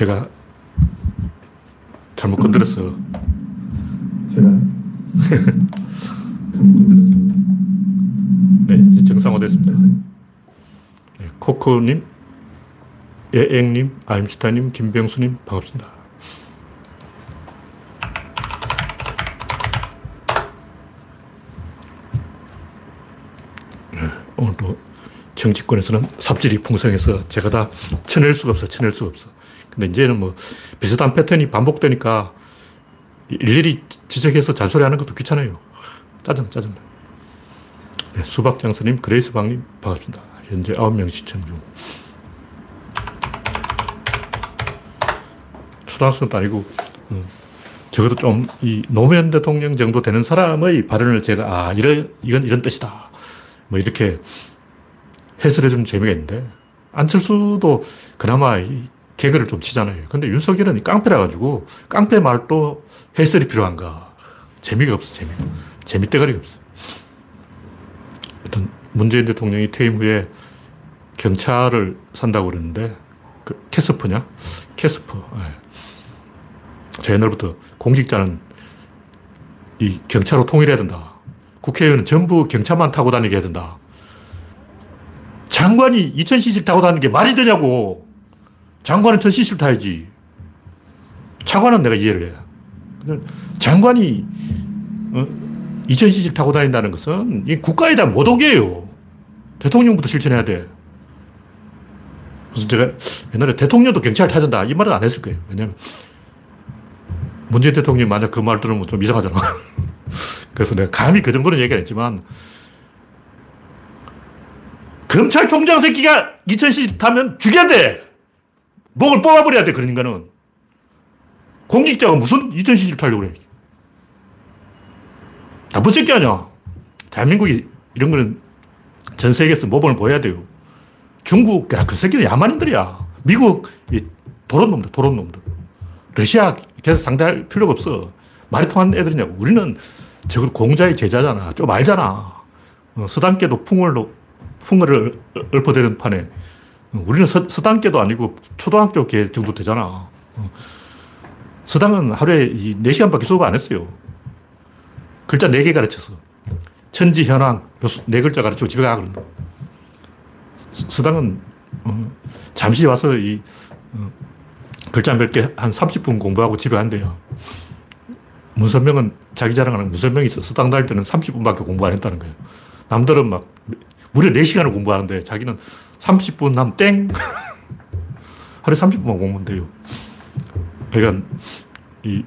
제가 잘못 건드렸어. 제가. 네, 이제 정상화됐습니다. 네, 코코님, 예앵님, 아임슈타님, 김병수님, 반갑습니다. 네, 오늘도 정치권에서는 삽질이 풍성해서 제가 다 쳐낼 수가 없어, 쳐낼 수가 없어. 근데 이제는 뭐 비슷한 패턴이 반복되니까 일일이 지적해서 잔소리하는 것도 귀찮아요. 짜증나, 짜증나. 네, 수박장수님, 그레이스방님, 반갑습니다. 현재 9명 시청 중. 초등학생도 아니고, 음, 적어도 좀, 이 노무현 대통령 정도 되는 사람의 발언을 제가, 아, 이런, 이건 이런 뜻이다. 뭐 이렇게 해설해주는 재미가 있는데, 안철수도 그나마 이 개그를 좀 치잖아요. 근데 윤석열은 깡패라 가지고, 깡패 말도 해설이 필요한가. 재미가 없어, 재미가. 재미대가리가 없어. 어떤 문재인 대통령이 퇴임 후에 경찰을 산다고 그러는데, 그 캐스프냐? 캐스프. 예. 저 옛날부터 공직자는 이 경차로 통일해야 된다. 국회의원은 전부 경차만 타고 다니게 해야 된다. 장관이 2000cc 타고 다니는 게 말이 되냐고. 장관은 1000cc 타야지. 차관은 내가 이해를 해. 장관이 어? 2000cc 타고 다닌다는 것은 이 국가에 대한 모독이에요. 대통령부터 실천해야 돼. 그래서 제가 옛날에 대통령도 경찰 타야 된다. 이 말은 안 했을 거예요. 왜냐면 문재인 대통령이 만약 그 말 들으면 좀 이상하잖아. 그래서 내가 감히 그 정도는 얘기 안 했지만 검찰총장 새끼가 2000cc 타면 죽여야 돼. 목을 뽑아버려야 돼. 그런 인간은. 공직자가 무슨 2000cc 타려고 그래. 나쁜 새끼 아니야. 대한민국이 이런 거는 전 세계에서 모범을 보여야 돼요. 중국, 야, 그 새끼는 야만인들이야. 미국, 이 도론 놈들, 도론 놈들. 러시아, 계속 상대할 필요가 없어. 말이 통하는 애들이냐고. 우리는 저걸 공자의 제자잖아. 좀 알잖아. 어, 서당계도 풍을, 풍을 읊어대는 판에. 어, 우리는 서, 서당계도 아니고 초등학교 계 정도 되잖아. 어. 서당은 하루에 이 4시간밖에 수업 안 했어요. 글자 4개 가르쳤어. 천지, 현황, 네 글자 가르치고 집에 가. 그런다. 서당은, 어, 잠시 와서 이, 어, 글자 몇 개 한 30분 공부하고 집에 간대요. 문선명은 자기 자랑하는 문선명이 서당 다닐 때는 30분밖에 공부 안 했다는 거예요. 남들은 막 무려 4시간을 공부하는데 자기는 30분 하면 땡! 하루에 30분만 공부한대요. 그러니까 이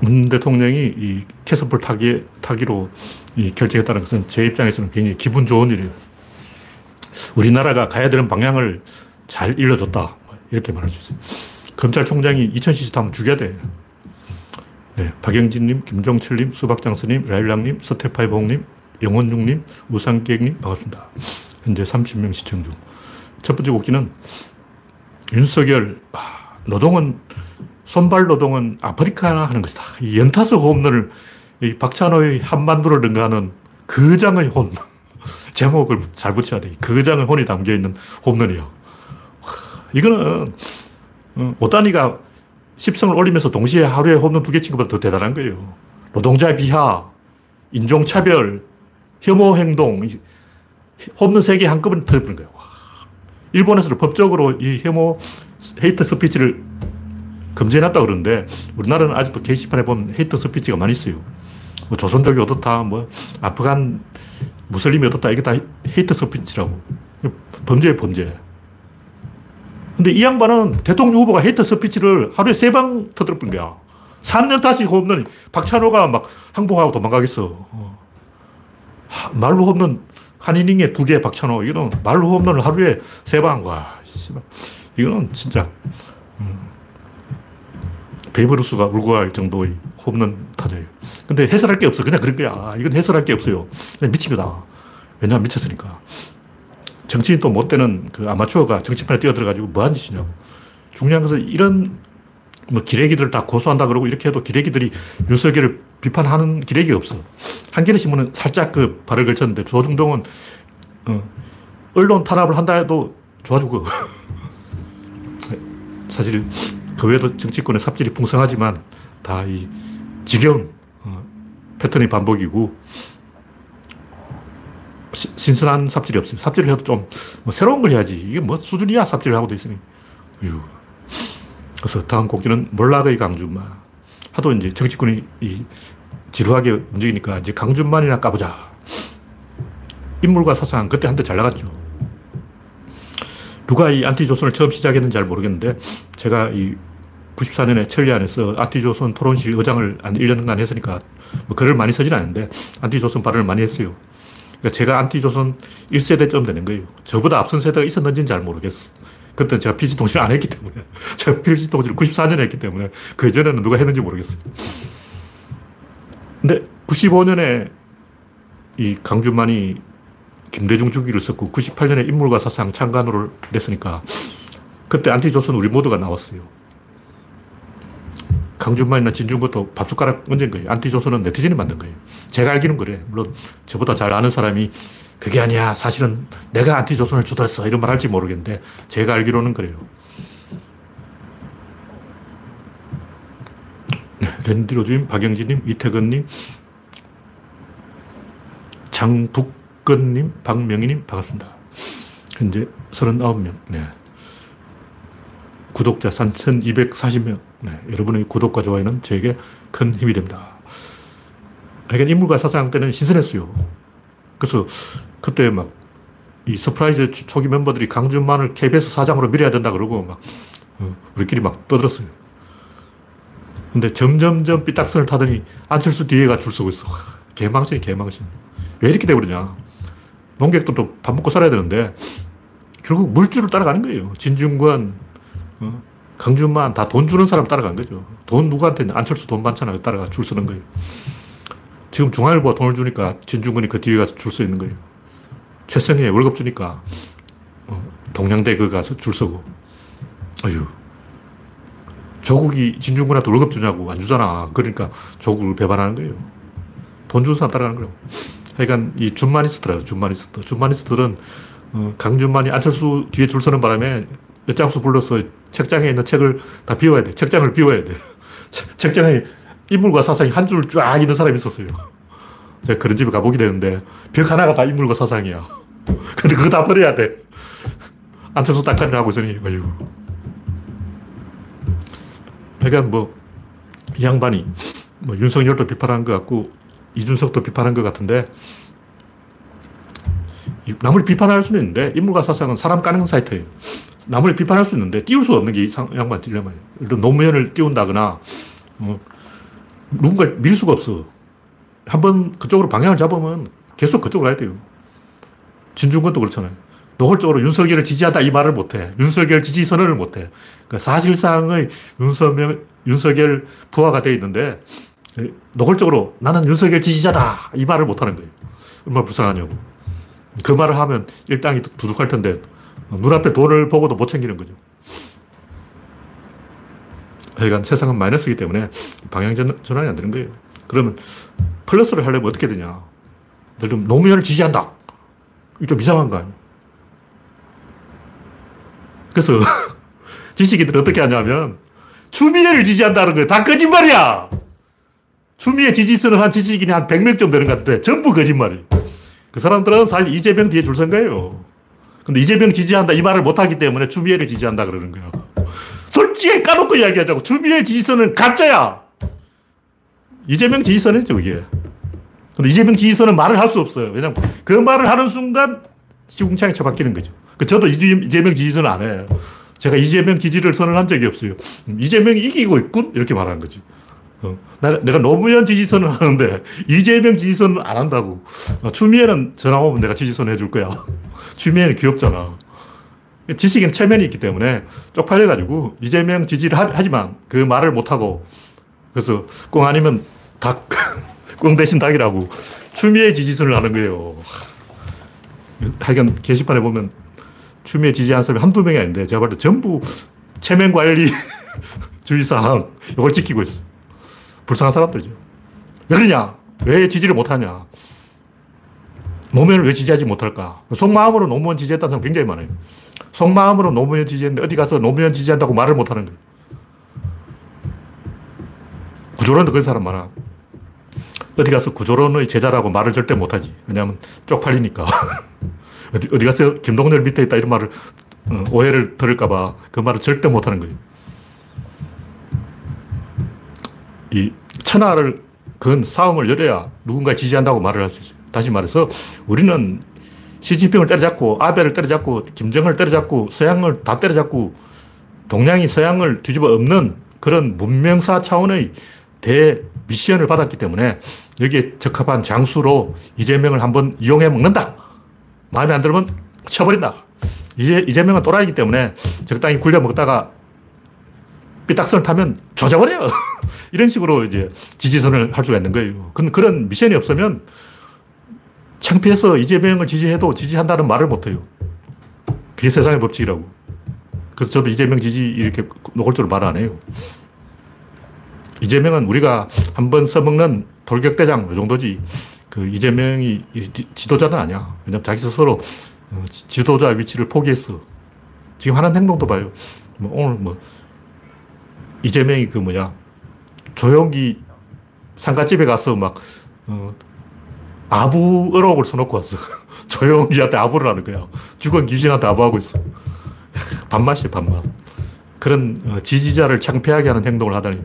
문 대통령이 이 캐서플 타기, 타기로 이 결정했다는 것은 제 입장에서는 굉장히 기분 좋은 일이에요. 우리나라가 가야 되는 방향을 잘 일러줬다. 이렇게 말할 수 있어요. 검찰총장이 2000cc 타면 죽여야 돼. 네, 박영진님, 김종철님, 수박장수님, 라일락님, 서태파이봉님, 영원중님, 우상객님, 반갑습니다. 현재 30명 시청 중. 첫 번째 곡기는 윤석열, 아, 노동은, 손발 노동은 아프리카나 하는 것이다. 이 연타스 홈런을 이 박찬호의 한만두를 능가하는 거장의 혼. 제목을 잘 붙여야 돼. 거장의 혼이 담겨 있는 홈런이요. 이거는 어, 오타니가 10승을 올리면서 동시에 하루에 홈런 두 개 친 것보다 더 대단한 거예요. 노동자 비하, 인종차별, 혐오 행동, 홈런 세개 한꺼번에 터져버린 거예요. 일본에서도 법적으로 이 혐오 hate speech를 금지해놨다 그러는데 우리나라는 아직도 게시판에 보면 hate speech가 많이 있어요. 뭐 조선족이 어떻다, 뭐 아프간 무슬림이 어떻다, 이게 다 hate speech라고. 범죄예 범죄. 근데 이 양반은 대통령 후보가 hate speech를 하루에 세 방 터뜨려본 거야. 3연타석 홈런, 박찬호가 막 항복하고 도망가겠어. 어. 하, 말로 홈런 한 이닝에 두 개 박찬호. 이거는 말로 홈런을 하루에 세 방. 와, 씨발. 이거는 진짜, 음, 베이브루스가 울고 갈 정도의 홈런 타자예요. 근데 해설할 게 없어. 그냥 그런 거야. 아, 이건 해설할 게 없어요. 그냥 미친 거다. 왜냐면 미쳤으니까. 정치인 또 못 되는 그 아마추어가 정치판에 뛰어들어가지고 뭐한 짓이냐고. 중요한 것은 이런 뭐 기레기들을 다 고소한다 그러고 이렇게 해도 기레기들이 윤석열을 비판하는 기레기가 없어. 한겨레 신문은 살짝 그 발을 걸쳤는데 조중동은 어, 언론 탄압을 한다 해도 좋아 죽어. 사실 그 외에도 정치권의 삽질이 풍성하지만 다 이 지겨운 어, 패턴의 반복이고 시, 신선한 삽질이 없어요. 삽질을 해도 좀 뭐 새로운 걸 해야지. 이게 뭐 수준이야 삽질을 하고 있으니. 어휴. 그래서 다음 곡지는 몰락의 강준만. 하도 이제 정치권이 이 지루하게 움직이니까 이제 강준만이나 까보자. 인물과 사상 그때 한때 잘 나갔죠. 누가 이 안티조선을 처음 시작했는지 잘 모르겠는데 제가 이 94년에 천리안에서 안티조선 토론실 의장을 한 1년간 했으니까 뭐 글을 많이 쓰진 않는데 안티조선 발언을 많이 했어요. 그러니까 제가 안티조선 1세대쯤 되는 거예요. 저보다 앞선 세대가 있었는지는 잘 모르겠어. 그때 제가 PG통신을 안 했기 때문에. 제가 PG통신을 94년에 했기 때문에 그 전에는 누가 했는지 모르겠어요. 근데 95년에 이 강준만이 김대중 주기를 썼고 98년에 인물과 사상 창간호를 냈으니까 그때 안티조선 우리 모두가 나왔어요. 강준만이나 진중것도 밥숟가락 얹은 거예요. 안티조선은 네티즌이 만든 거예요. 제가 알기는 그래. 물론 저보다 잘 아는 사람이 그게 아니야. 사실은 내가 안티조선을 주도했어. 이런 말 할지 모르겠는데 제가 알기로는 그래요. 네, 랜디로즈님, 박영진님, 이태근님, 장북근님, 박명희님 반갑습니다. 현재 39명. 네. 구독자 3,240명. 네. 여러분의 구독과 좋아요는 저에게 큰 힘이 됩니다. 하여간 인물과 사상 때는 신선했어요. 그래서 그때 막 이 서프라이즈 초기 멤버들이 강준만을 KBS 사장으로 밀어야 된다 그러고 막 어, 우리끼리 막 떠들었어요. 근데 점점점 삐딱선을 타더니 안철수 뒤에가 줄 서고 있어. 개망신, 개망신. 왜 이렇게 돼버리냐. 농객들도 밥 먹고 살아야 되는데 결국 물줄을 따라가는 거예요. 진중권, 어, 강준만 다 돈 주는 사람 따라간 거죠. 돈 누구한테 안철수 돈 많잖아. 따라가 줄 서는 거예요. 지금 중앙일보가 돈을 주니까 진중권이 그 뒤에 가서 줄 서 있는 거예요. 최성희 월급 주니까 어, 동양대 그 가서 줄 서고. 아유. 조국이 진중권한테 월급 주냐고 안 주잖아. 그러니까 조국을 배반하는 거예요. 돈 주는 사람 따라가는 거예요. 하여간 이 준마니스트라요. 준마니스트. 준마니스트들은 어, 강준만이 안철수 뒤에 줄 서는 바람에 엿장수 불러서 책장에 있는 책을 다 비워야 돼. 책장을 비워야 돼. 책장에 인물과 사상이 한 줄 쫙 있는 사람이 있었어요. 제가 그런 집에 가보게 되는데 벽 하나가 다 인물과 사상이야. 근데 그거 다 버려야 돼. 안철수 딱한을 하고 있으니, 어휴. 그러니까 뭐, 이 양반이 뭐 윤석열도 비판한 것 같고, 이준석도 비판한 것 같은데, 남을 비판할 수는 있는데, 인물과 사상은 사람 까는 사이트예요. 남을 비판할 수 있는데, 띄울 수 없는 게 이 양반 딜레마예요. 예를 노무현을 띄운다거나, 어, 누군가를 밀 수가 없어. 한 번 그쪽으로 방향을 잡으면 계속 그쪽으로 가야 돼요. 진중권도 그렇잖아요. 노골적으로 윤석열을 지지한다 이 말을 못해. 윤석열 지지 선언을 못해. 그러니까 사실상의 윤석열, 윤석열 부하가 되어 있는데 노골적으로 나는 윤석열 지지자다 이 말을 못하는 거예요. 얼마나 불쌍하냐고. 그 말을 하면 일당이 두둑할 텐데 눈앞에 돈을 보고도 못 챙기는 거죠. 하여간 세상은 마이너스이기 때문에 방향 전환이 안 되는 거예요. 그러면 플러스를 하려면 어떻게 되냐. 예를 들면 노무현을 지지한다. 이게 좀 이상한 거 아니야. 그래서 지식인들은 어떻게 하냐면 추미애를 지지한다는 거예요. 다 거짓말이야. 추미애 지지선을 한 지식인이 한 100명 쯤 되는 것 같아. 전부 거짓말이. 그 사람들은 사실 이재명 뒤에 줄 선 거예요. 근데 이재명 지지한다 이 말을 못하기 때문에 추미애를 지지한다 그러는 거야. 솔직히 까놓고 이야기하자고. 추미애 지지선은 가짜야. 이재명 지지선이죠, 그게. 근데 이재명 지지선은 말을 할 수 없어요. 왜냐면 그 말을 하는 순간 시궁창이 쳐박히는 거죠. 그 저도 이재명 지지선을 안 해요. 제가 이재명 지지를 선언한 적이 없어요. 음, 이재명이 이기고 있군? 이렇게 말하는 거지. 어, 내가 노무현 지지선을 하는데 이재명 지지선은 안 한다고. 어, 추미애는 전화 오면 내가 지지선 해줄 거야. 추미애는 귀엽잖아. 지식인 체면이 있기 때문에 쪽팔려가지고 이재명 지지를 하, 지만 그 말을 못하고 그래서 꽁 아니면 닭, 꽁 대신 닭이라고 추미애 지지선을 하는 거예요. 하여간 게시판에 보면 추미애 지지하는 사람이 한두 명이 아닌데 제가 볼때 전부 체면 관리 주의사항 이걸 지키고 있어. 불쌍한 사람들이죠. 왜 그러냐? 왜 지지를 못하냐? 노무현을 왜 지지하지 못할까? 속마음으로 노무현 지지했다는 사람 굉장히 많아요. 속마음으로 노무현 지지했는데 어디 가서 노무현 지지한다고 말을 못 하는 거예요. 구조론도 그런 사람 많아. 어디 가서 구조론의 제자라고 말을 절대 못 하지. 왜냐하면 쪽팔리니까. 어디, 어디 가서 김동렬 밑에 있다 이런 말을 어, 오해를 들을까봐 그 말을 절대 못 하는 거예요. 이 천하를 건 싸움을 열어야 누군가 지지한다고 말을 할 수 있어요. 다시 말해서 우리는 시진핑을 때려잡고 아베를 때려잡고 김정을 때려잡고 서양을 다 때려잡고 동양이 서양을 뒤집어 엎는 그런 문명사 차원의 대 미션을 받았기 때문에 여기에 적합한 장수로 이재명을 한번 이용해 먹는다. 마음에 안 들면 쳐버린다. 이제 이재명은 또라이기 때문에 적당히 굴려 먹다가 삐딱선을 타면 조져버려. 이런 식으로 이제 지지선을 할 수가 있는 거예요. 그런 미션이 없으면 창피해서 이재명을 지지해도 지지한다는 말을 못해요. 그게 세상의 법칙이라고. 그래서 저도 이재명 지지 이렇게 노골적으로 말 안 해요. 이재명은 우리가 한 번 써먹는 돌격대장 이 정도지. 그 이재명이 지도자는 아니야. 왜냐면 자기 스스로 어, 지도자 위치를 포기했어. 지금 하는 행동도 봐요. 뭐 오늘 뭐 이재명이 그 뭐냐 조용기 상가집에 가서 막 어, 아부 의혹을 써놓고 왔어. 조용기한테 아부를 하는 거야. 죽은 귀신한테 아부하고 있어. 반맛이야 반맛. 그런 어, 지지자를 창피하게 하는 행동을 하다니.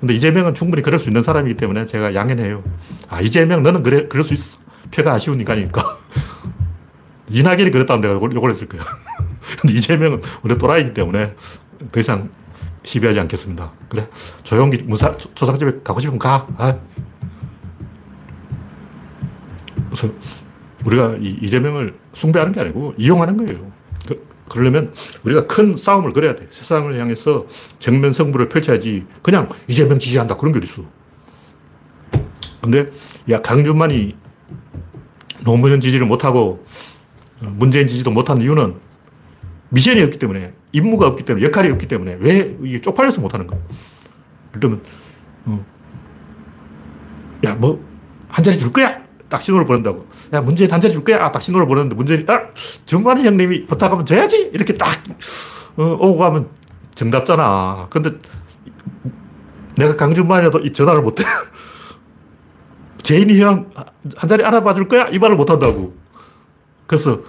근데 이재명은 충분히 그럴 수 있는 사람이기 때문에 제가 양해해요. 아, 이재명 너는 그래, 그럴 수 있어. 표가 아쉬운 인간이니까. 이낙연이 그랬다면 내가 욕을 했을 거야. 근데 이재명은 원래 또라이기 때문에 더 이상 시비하지 않겠습니다. 그래. 조용기 문사, 초상집에 가고 싶으면 가. 아. 그래서 우리가 이 이재명을 숭배하는 게 아니고 이용하는 거예요. 그, 그러려면 우리가 큰 싸움을 걸어야 돼. 세상을 향해서 정면 승부를 펼쳐야지 그냥 이재명 지지한다. 그런 게 있어. 근데 야, 강준만이 노무현 지지를 못하고 문재인 지지도 못한 이유는 미션이 없기 때문에, 임무가 없기 때문에, 역할이 없기 때문에, 왜 이게 쪽팔려서 못하는 거야? 그러면, 어, 야, 뭐, 한 자리 줄 거야? 딱 신호를 보낸다고. 야, 문재인 한 자리 줄 거야? 아, 딱 신호를 보냈는데, 문재인이, 아, 정관희 형님이 부탁하면 줘야지! 이렇게 딱, 어, 오고 가면 정답잖아. 근데, 내가 강준만이라도 이 전화를 못 해. 제인이 형, 한 자리 알아봐 줄 거야? 이 말을 못 한다고. 그래서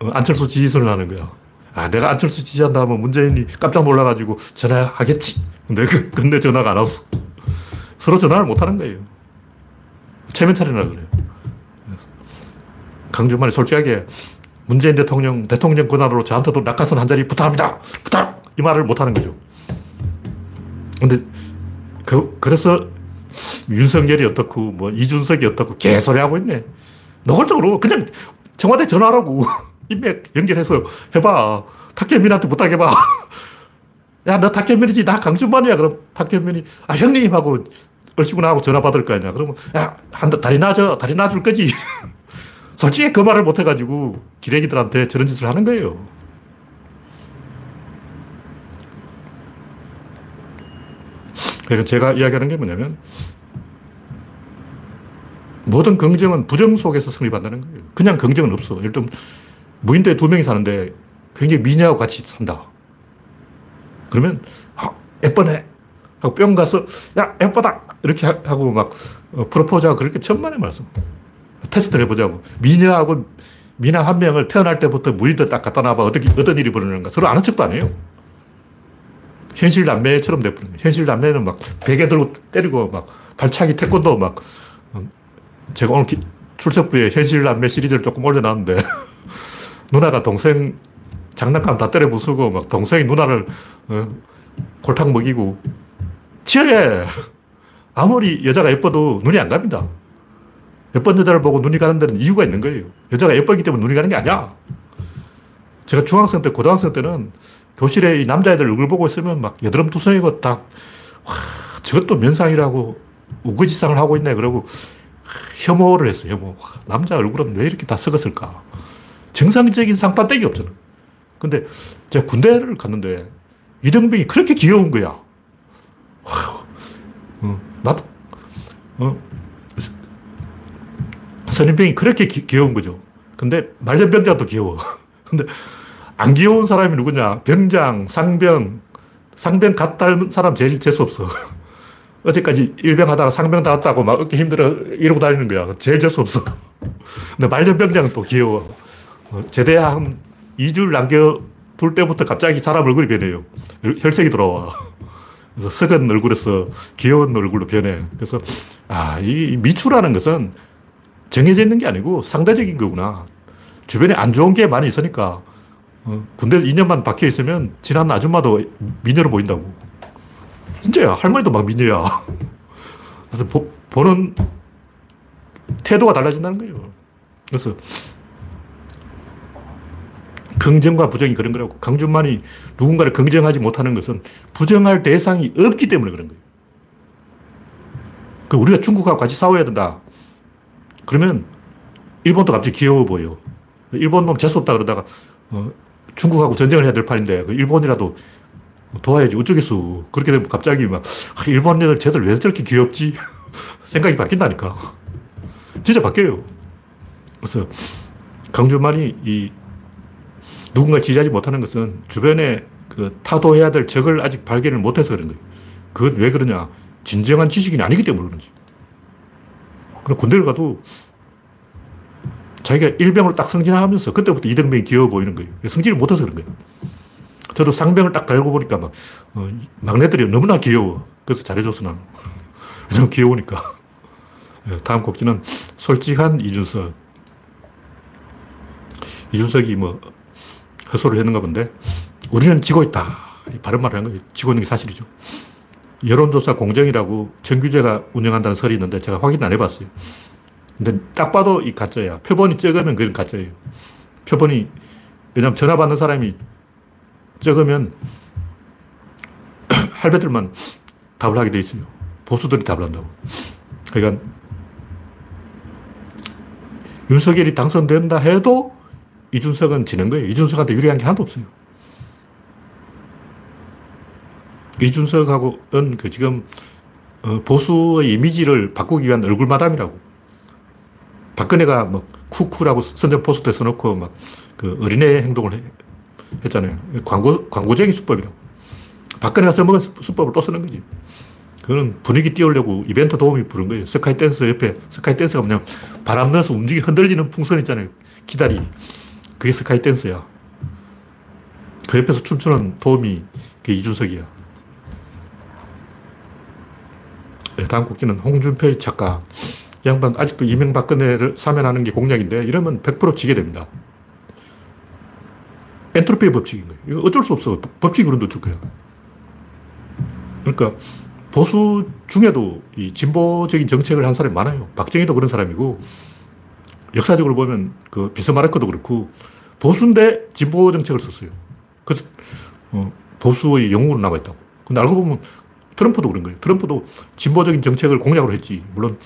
어, 안철수 지지선을 하는 거야. 아, 내가 안철수 지지한다 하면 문재인이 깜짝 놀라가지고 전화하겠지. 근데, 그, 근데 전화가 안 왔어. 서로 전화를 못 하는 거예요. 체면 차리라 그래요. 강준만이 솔직하게 문재인 대통령, 대통령 권한으로 저한테도 낙하산 한 자리 부탁합니다. 부탁! 이 말을 못 하는 거죠. 근데, 그, 그래서 윤석열이 어떻고, 뭐, 이준석이 어떻고, 개소리 하고 있네. 노골적으로 그냥 청와대 전화하라고. 인맥 연결해서 해봐. 탁현민한테 부탁해봐. 야, 너 탁현민이지. 나 강준만이야. 그럼 탁현민이, 아, 형님 하고 얼씨구나 하고 전화 받을 거 아니야. 그러면, 야, 한, 다리 놔줘. 다리 놔줄 거지. 솔직히 그 말을 못 해가지고 기레기들한테 저런 짓을 하는 거예요. 그러니까 제가 이야기하는 게 뭐냐면, 모든 긍정은 부정 속에서 승리한다는 거예요. 그냥 긍정은 없어. 예를 들면, 무인도에 두 명이 사는데 굉장히 미녀하고 같이 산다. 그러면, 아, 예쁘네. 하고 뿅 가서, 야, 예쁘다. 이렇게 하고 막 어, 프로포즈하고 그렇게 천만의 말씀. 테스트를 해보자고. 미녀하고 미나 한 명을 태어날 때부터 무인도 딱 갖다 놔봐. 어떻게, 어떤 일이 벌어지는가. 서로 아는 척도 안 해요. 현실 남매처럼 돼버린 거예요. 현실 남매는 막 베개 들고 때리고 막 발차기 태권도 막 어, 제가 오늘 기, 출석부에 현실 남매 시리즈를 조금 올려놨는데 누나가 동생 장난감 다 때려 부수고 막 동생이 누나를 어, 골탕 먹이고 치열해. 아무리 여자가 예뻐도 눈이 안 갑니다. 예쁜 여자를 보고 눈이 가는 데는 이유가 있는 거예요. 여자가 예쁘기 때문에 눈이 가는 게 아니야. 제가 중학생 때, 고등학생 때는 교실에 이 남자애들 얼굴 보고 있으면 막 여드름 투성이고 딱, 와, 저것도 면상이라고 우거지상을 하고 있네. 그러고 혐오를 했어요. 혐오. 와, 남자 얼굴은 왜 이렇게 다 썩었을까? 정상적인 상판떼기 없잖아. 근데 제가 군대를 갔는데 이등병이 그렇게 귀여운 거야. 와, 어, 나도, 어, 선임병이 그렇게 기, 귀여운 거죠. 근데 말년병자도 귀여워. 근데 안 귀여운 사람이 누구냐? 병장, 상병, 상병 갓 닮은 사람 제일 재수없어. 어제까지 일병 하다가 상병 나왔다고 막 어깨 힘들어 이러고 다니는 거야. 제일 재수없어. 근데 말년병장은 또 귀여워. 어, 제대 한 2주를 남겨둘 때부터 갑자기 사람 얼굴이 변해요. 혈색이 돌아와. 그래서 썩은 얼굴에서 귀여운 얼굴로 변해. 그래서, 아, 이 미추라는 것은 정해져 있는 게 아니고 상대적인 거구나. 주변에 안 좋은 게 많이 있으니까 어, 군대 2년만 박혀 있으면 지난 아줌마도 미녀로 보인다고. 진짜야. 할머니도 막 미녀야. 그래서 보, 보는 태도가 달라진다는 거예요. 그래서 긍정과 부정이 그런 거라고. 강준만이 누군가를 긍정하지 못하는 것은 부정할 대상이 없기 때문에 그런 거예요. 그 우리가 중국하고 같이 싸워야 된다. 그러면 일본도 갑자기 귀여워 보여. 일본 놈 재수없다 그러다가 어, 중국하고 전쟁을 해야 될 판인데 그 일본이라도 도와야지 어쩌겠어. 그렇게 되면 갑자기 막 아, 일본 애들 쟤들 왜 저렇게 귀엽지? 생각이 바뀐다니까. 진짜 바뀌어요. 그래서 강준만이 이 누군가 지지하지 못하는 것은 주변에 그 타도해야 될 적을 아직 발견을 못해서 그런 거예요. 그건 왜 그러냐? 진정한 지식인이 아니기 때문에 그런지. 그럼 군대를 가도 자기가 일병으로 딱 승진하면서 그때부터 이등병이 귀여워 보이는 거예요. 승진을 못해서 그런 거예요. 저도 상병을 딱 달고 보니까 막, 어, 막내들이 너무나 귀여워. 그래서 잘해줬어, 나는. 너무 귀여우니까. 예, 다음 곡지는 솔직한 이준석. 이준석이 뭐, 헛소리를 했는가 본데, 우리는 지고 있다. 바른 말을 한 거예요. 지고 있는 게 사실이죠. 여론조사 공정이라고 정규제가 운영한다는 설이 있는데 제가 확인 안 해봤어요. 근데 딱 봐도 이 가짜야. 표본이 적으면 그건 가짜예요. 표본이, 왜냐면 전화 받는 사람이 적으면 할배들만 답을 하게 돼 있어요. 보수들이 답을 한다고. 그러니까 윤석열이 당선된다 해도 이준석은 지는 거예요. 이준석한테 유리한 게 하나도 없어요. 이준석하고는 그 지금 어, 보수의 이미지를 바꾸기 위한 얼굴 마담이라고. 박근혜가 뭐 쿠쿠라고 선전 포스터에 써놓고 막 그 어린애 행동을 해, 했잖아요. 광고, 광고쟁이 수법이라고. 박근혜가 써먹은 수법을 또 쓰는 거지. 그거는 분위기 띄우려고 이벤트 도움이 부른 거예요. 스카이 댄서 옆에, 스카이 댄서가 그냥 바람 넣어서 움직이 흔들리는 풍선 있잖아요. 기다리. 그게 스카이 댄서야. 그 옆에서 춤추는 도움이 그 이준석이야. 네, 다음 국기는 홍준표의 작가. 양반 아직도 이명박근혜를 사면하는 게 공약인데 이러면 100% 지게 됩니다. 엔트로피의 법칙인 거예요. 이거 어쩔 수 없어. 그런데 어쩔 거야. 그러니까 보수 중에도 이 진보적인 정책을 한 사람이 많아요. 박정희도 그런 사람이고 역사적으로 보면 그 비스마르크도 그렇고 보수인데 진보 정책을 썼어요. 그래서 어, 보수의 영웅으로 남아있다고. 근데 알고 보면 트럼프도 그런 거예요. 트럼프도 진보적인 정책을 공약으로 했지. 물론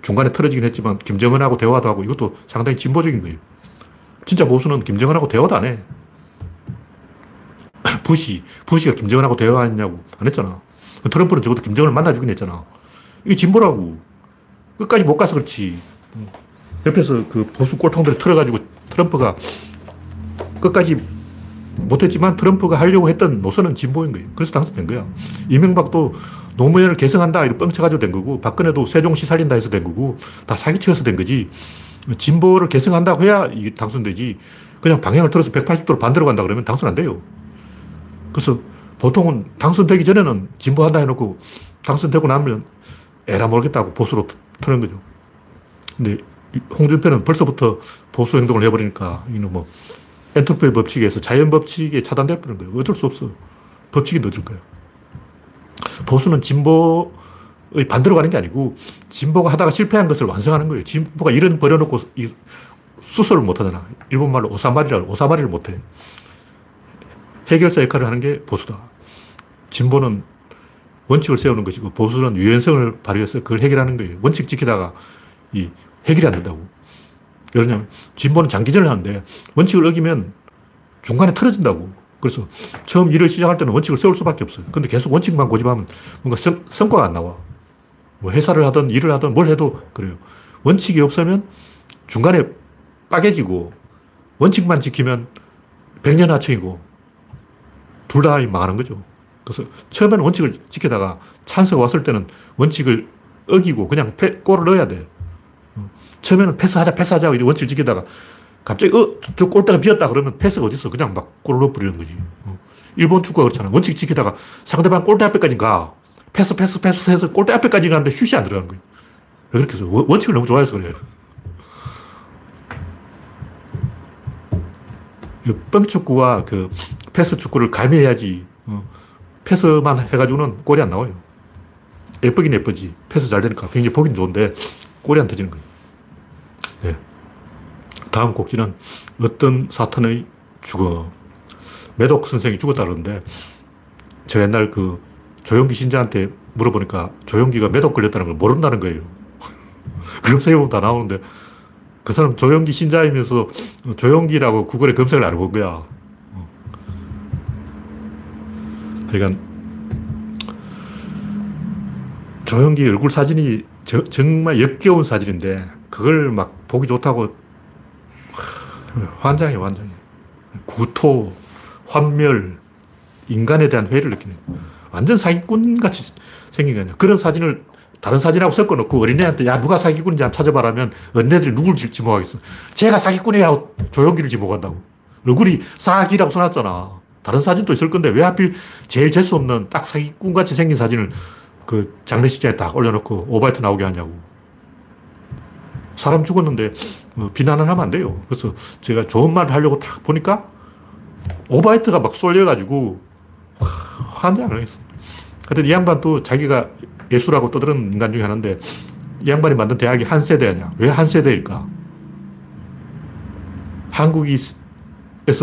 중간에 틀어지긴 했지만 김정은하고 대화도 하고 이것도 상당히 진보적인 거예요. 진짜 보수는 김정은하고 대화도 안 해. 부시, 부시가 김정은하고 대화했냐고 안 했잖아. 트럼프는 적어도 김정은을 만나주긴 했잖아. 이게 진보라고. 끝까지 못 가서 그렇지. 옆에서 그 보수 꼴통들이 틀어가지고 트럼프가 끝까지 못했지만 트럼프가 하려고 했던 노선은 진보인 거예요. 그래서 당선된 거야. 이명박도 노무현을 개성한다 이렇게 뻥쳐가지고 된 거고 박근혜도 세종시 살린다 해서 된 거고 다 사기치어서 된 거지. 진보를 개성한다고 해야 이게 당선되지. 그냥 방향을 틀어서 180도로 반대로 간다 그러면 당선 안 돼요. 그래서 보통은 당선되기 전에는 진보한다 해놓고 당선되고 나면 에라 모르겠다고 보수로 트는 거죠. 근데 홍준표는 벌써부터 보수 행동을 해버리니까 이는 뭐 엔트로피 법칙에서 자연 법칙에 차단돼 버린 거예요. 어쩔 수 없어. 법칙이 넣어줄 거예요. 보수는 진보의 반대로 가는 게 아니고 진보가 하다가 실패한 것을 완성하는 거예요. 진보가 이런 버려놓고 수소를 못 하잖아. 일본말로 오사마리라 오사마리를 못 해. 해결사 역할을 하는 게 보수다. 진보는 원칙을 세우는 것이고 보수는 유연성을 발휘해서 그걸 해결하는 거예요. 원칙 지키다가 이 해결이 안 된다고. 왜냐면 진보는 장기전을 하는데 원칙을 어기면 중간에 틀어진다고. 그래서 처음 일을 시작할 때는 원칙을 세울 수밖에 없어요. 근데 계속 원칙만 고집하면 뭔가 성, 성과가 안 나와. 뭐 회사를 하든 일을 하든 뭘 해도 그래요. 원칙이 없으면 중간에 빠개지고 원칙만 지키면 백년 하청이고 둘 다 망하는 거죠. 그래서 처음에는 원칙을 지키다가 찬스가 왔을 때는 원칙을 어기고 그냥 패, 골을 넣어야 돼. 어. 처음에는 패스하자, 패스하자, 이 원칙을 지키다가 갑자기, 어, 저 골대가 비었다 그러면 패스가 어딨어. 그냥 막 골을 넣어버리는 거지. 어. 일본 축구가 그렇잖아. 원칙 지키다가 상대방 골대 앞에까지 가. 패스, 패스, 패스 해서 골대 앞에까지 가는데 슛이 안 들어가는 거예요. 왜 그렇게 해서? 원칙을 너무 좋아해서 그래요. 뻥축구와 그 패스 축구를 가미해야지. 어. 패스만 해가지고는 골이 안 나와요. 예쁘긴 예쁘지. 패스 잘 되니까 굉장히 보긴 좋은데 골이 안 터지는 거예요. 네. 다음 곡지는 어떤 사탄의 죽어. 매독 선생이 죽었다 그러는데 저 옛날 그 조용기 신자한테 물어보니까 조용기가 매독 걸렸다는 걸 모른다는 거예요. 검색해 보면 다 나오는데 그 사람 조용기 신자이면서 조용기라고 구글에 검색을 안 해본 거야. 그러니까 조용기 얼굴 사진이 저, 정말 역겨운 사진인데 그걸 막 보기 좋다고 환장해 환장해. 구토, 환멸, 인간에 대한 회의를 느끼는 완전 사기꾼 같이 생긴 거냐. 그런 사진을 다른 사진하고 섞어 놓고 어린애한테 야 누가 사기꾼인지 한번 찾아봐라면 어린애들이 누굴 지목하겠어. 제가 사기꾼이야 하고 조용기를 지목한다고. 얼굴이 사기라고 써놨잖아. 다른 사진도 있을 건데 왜 하필 제일 재수 없는 딱 사기꾼 같이 생긴 사진을 그 장례식장에 딱 올려놓고 오바이트 나오게 하냐고. 사람 죽었는데 뭐 비난을 하면 안 돼요. 그래서 제가 좋은 말을 하려고 딱 보니까 오바이트가 막 쏠려가지고 환장을 했어. 하여튼 이 양반도 자기가 예수라고 떠드는 인간 중에 하나인데 이 양반이 만든 대학이 한 세대냐. 왜 한 세대일까? 한국에서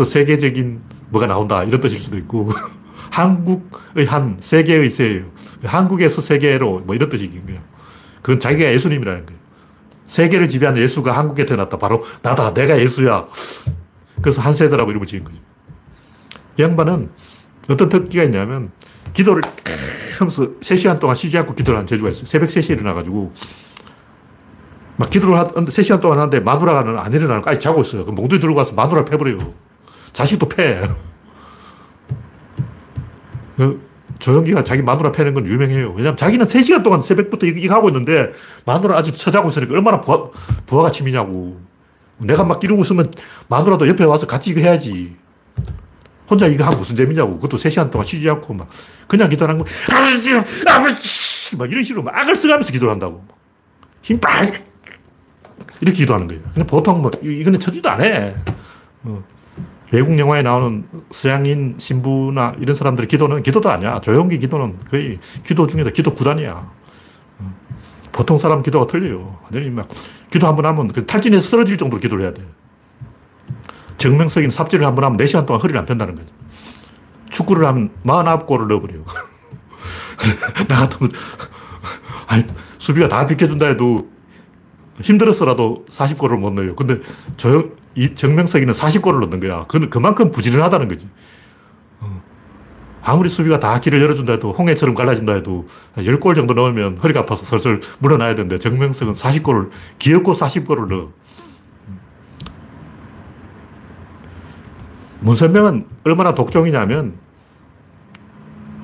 세계적인 뭐가 나온다. 이런 뜻일 수도 있고. 한국의 한, 세계의 세예요. 한국에서 세계로 뭐 이런 뜻인 거예요. 그건 자기가 예수님이라는 거예요. 세계를 지배하는 예수가 한국에 태어났다. 바로 나다. 내가 예수야. 그래서 한 세대라고 이름을 지은 거죠. 이 양반은 어떤 특기가 있냐면 기도를 하면서 3시간 동안 쉬지 않고 기도를 하는 재주가 있어요. 새벽 3시에 일어나가지고 막 기도를 하는데 3시간 동안 하는데 마누라가 안 일어나는 까지 자고 있어요. 그럼 몽둥이 들고 가서 마누라를 패버려요. 자식도 패. 그 조영기가 자기 마누라 패는 건 유명해요. 왜냐면 자기는 3시간 동안 새벽부터 이거 하고 있는데 마누라 아직 처자고 있으니까 얼마나 부하, 부하가 침이냐고. 내가 막 이러고 있으면 마누라도 옆에 와서 같이 이거 해야지. 혼자 이거 하면 무슨 재미냐고. 그것도 3시간 동안 쉬지 않고 막 그냥 기도하는 거. 아버지! 막 이런 식으로 막 악을 쓰가면서 기도를 한다고. 힘 빡! 이렇게 기도하는 거예요. 근데 보통 뭐, 이거는 처지도 안 해. 어. 외국 영화에 나오는 서양인 신부나 이런 사람들의 기도는 기도도 아니야. 조용기 기도는 거의 기도 중에도 기도 구단이야. 어. 보통 사람 기도가 틀려요. 완전히 막 기도 한 번 하면 그 탈진해서 쓰러질 정도로 기도를 해야 돼. 정명석인 삽질을 한 번 하면 4시간 동안 허리를 안 편다는 거죠. 축구를 하면 49골을 넣어버려 나 같으면, 아니, 수비가 다 비켜준다 해도 힘들었어라도 40골을 못 넣어요. 근데 조영, 이 정명석이는 40골을 넣는 거야. 그는 그만큼 부지런하다는 거지. 어. 아무리 수비가 다 길을 열어준다 해도 홍해처럼 갈라진다 해도 10골 정도 넣으면 허리가 아파서 슬슬 물러나야 되는데 정명석은 40골을, 기어코 40골을 넣어. 문선명은 얼마나 독종이냐면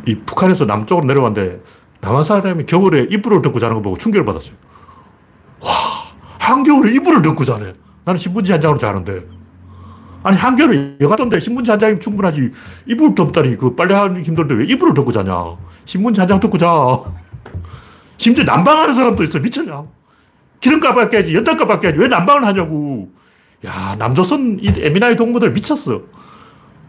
이 북한에서 남쪽으로 내려왔는데 남한 사람이 겨울에 이불을 덮고 자는 거 보고 충격을 받았어요. 와, 한겨울에 이불을 덮고 자네. 나는 신문지 한 장으로 자는데. 아니, 한겨울에 여가던데 신문지 한 장이면 충분하지. 이불 덮다니, 그 빨래하기 힘든데 왜 이불을 덮고 자냐. 신문지 한 장 덮고 자. 심지어 난방하는 사람도 있어. 미쳤냐. 기름값 아껴야지, 연탄값 아껴야지. 왜 난방을 하냐고. 야, 남조선 이 에미나이 동무들 미쳤어.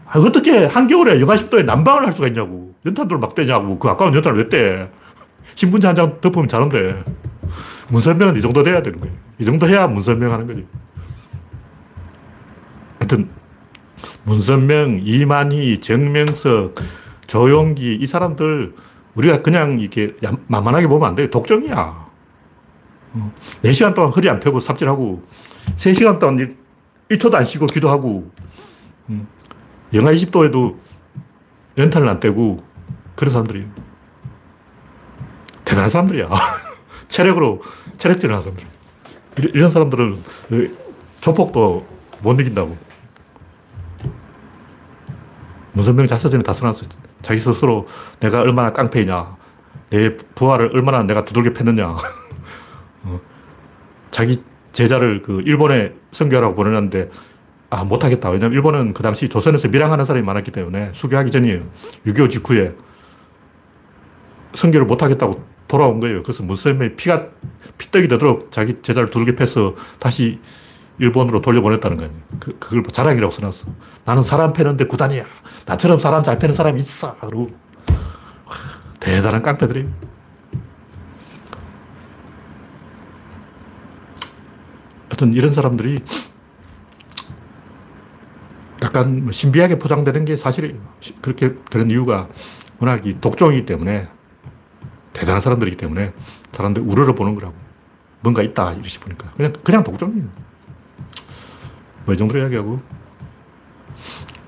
아, 어떻게 한겨울에 영하 10도에 난방을 할 수가 있냐고. 연탄돌 막 떼냐고. 그 아까운 연탄을 왜 떼? 신문지 한 장 덮으면 자는데. 문설명은 이 정도 돼야 되는 거예요. 이 정도 해야 문설명 하는 거지. 하여튼, 문선명, 이만희, 정명석, 조용기, 이 사람들, 우리가 그냥 이렇게 만만하게 보면 안 돼요. 독점이야. 4시간 동안 허리 안 펴고 삽질하고, 3시간 동안 1초도 안 쉬고 기도하고, 영하 20도에도 연탄을 안 떼고 그런 사람들이 대단한 사람들이야. 체력으로, 체력질을 하는 사람들. 이런 사람들은 조폭도 못 이긴다고. 문선명 자서전에 다 써놨어. 자기 스스로 내가 얼마나 깡패이냐. 내 부하를 얼마나 내가 두들겨 팼느냐. 어, 자기 제자를 그 일본에 선교하라고 보내놨는데 아, 못하겠다. 왜냐면 일본은 그 당시 조선에서 밀항하는 사람이 많았기 때문에 수교하기 전이에요. 6.25 직후에 선교를 못하겠다고 돌아온 거예요. 그래서 문선명이 피가, 피떡이 되도록 자기 제자를 두들겨 패서 다시 일본으로 돌려보냈다는 거예요. 그, 그걸 뭐 자랑이라고 써놨어. 나는 사람 패는데 구단이야. 나처럼 사람 잘 패는 사람이 있어. 그러고 와, 대단한 깡패들이에요. 하여튼 이런 사람들이 약간 뭐 신비하게 포장되는 게 사실이에요. 그렇게 되는 이유가 워낙 이 독종이기 때문에 대단한 사람들이기 때문에 사람들 우러러 보는 거라고. 뭔가 있다, 이러시 보니까. 그냥, 그냥 독종이에요. 뭐, 이 정도로 이야기하고,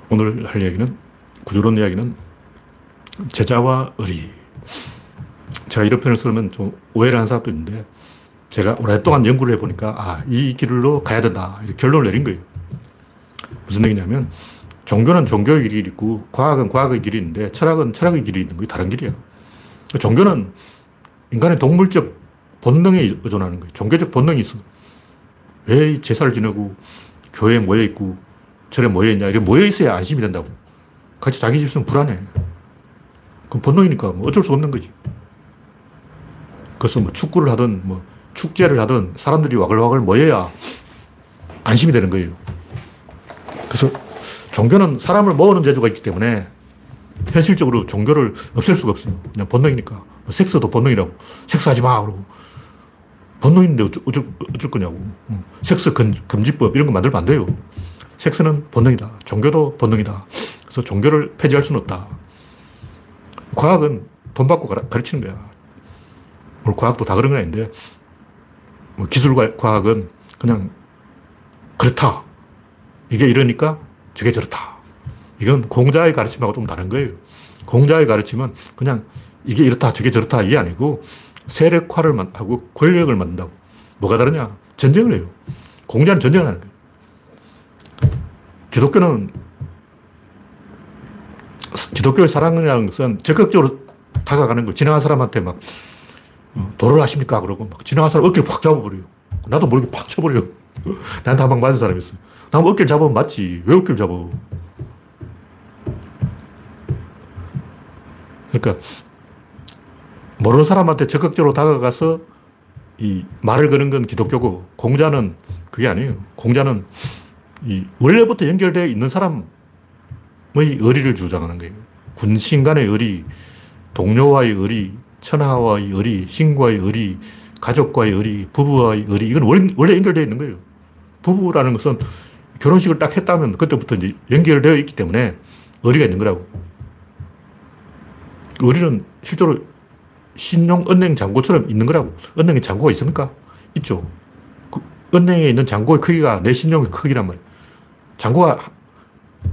오늘 할 이야기는, 구조론 이야기는 제자와 의리. 제가 이런 표현을 쓰면 좀 오해를 하는 사람도 있는데, 제가 오랫동안 연구를 해보니까, 아, 이 길로 가야 된다. 결론을 내린 거예요. 무슨 얘기냐면, 종교는 종교의 길이 있고, 과학은 과학의 길이 있는데, 철학은 철학의 길이 있는 거예요. 다른 길이야. 종교는 인간의 동물적 본능에 의존하는 거예요. 종교적 본능이 있어. 왜 제사를 지내고 교회에 모여 있고 절에 모여 있냐. 이렇게 모여 있어야 안심이 된다고. 같이 자기 집 있으면 불안해. 그건 본능이니까 뭐 어쩔 수 없는 거지. 그래서 뭐 축구를 하든 뭐 축제를 하든 사람들이 와글와글 모여야 안심이 되는 거예요. 그래서 종교는 사람을 모으는 재주가 있기 때문에 현실적으로 종교를 없앨 수가 없어요. 그냥 본능이니까. 뭐 섹스도 본능이라고. 섹스하지 마. 그러고. 본능인데 어쩔, 어쩔, 어쩔 거냐고. 섹스 금, 금지법 이런 거 만들면 안 돼요. 섹스는 본능이다. 종교도 본능이다. 그래서 종교를 폐지할 수는 없다. 과학은 돈 받고 가르치는 거야. 물 과학도 다 그런 건 아닌데, 뭐 기술과 과학은 그냥 그렇다. 이게 이러니까 저게 저렇다. 이건 공자의 가르침하고 좀 다른 거예요. 공자의 가르침은 그냥 이게 이렇다, 저게 저렇다, 이게 아니고 세력화를 하고 권력을 만든다고. 뭐가 다르냐? 전쟁을 해요. 공자는 전쟁을 하는 거예요. 기독교는 기독교의 사랑이라는 것은 적극적으로 다가가는 거. 지나간 사람한테 막 어, 도를 하십니까? 그러고 막 지나간 사람 어깨를 팍 잡아버려요. 나도 모르게 팍 쳐버려요. 나한테 한방 맞은 사람이 있어. 나 어깨를 잡으면 맞지. 왜 어깨를 잡아? 그러니까 모르는 사람한테 적극적으로 다가가서 이 말을 거는 건 기독교고 공자는 그게 아니에요. 공자는 이 원래부터 연결되어 있는 사람의 의리를 주장하는 거예요. 군신 간의 의리, 동료와의 의리, 천하와의 의리, 신과의 의리, 가족과의 의리, 부부와의 의리, 이건 원래 연결되어 있는 거예요. 부부라는 것은 결혼식을 딱 했다면 그때부터 이제 연결되어 있기 때문에 의리가 있는 거라고. 의리는 실제로 신용 은행 잔고처럼 있는 거라고. 은행에 잔고가 있습니까? 있죠. 그 은행에 있는 잔고의 크기가 내 신용의 크기란 말이에요. 잔고가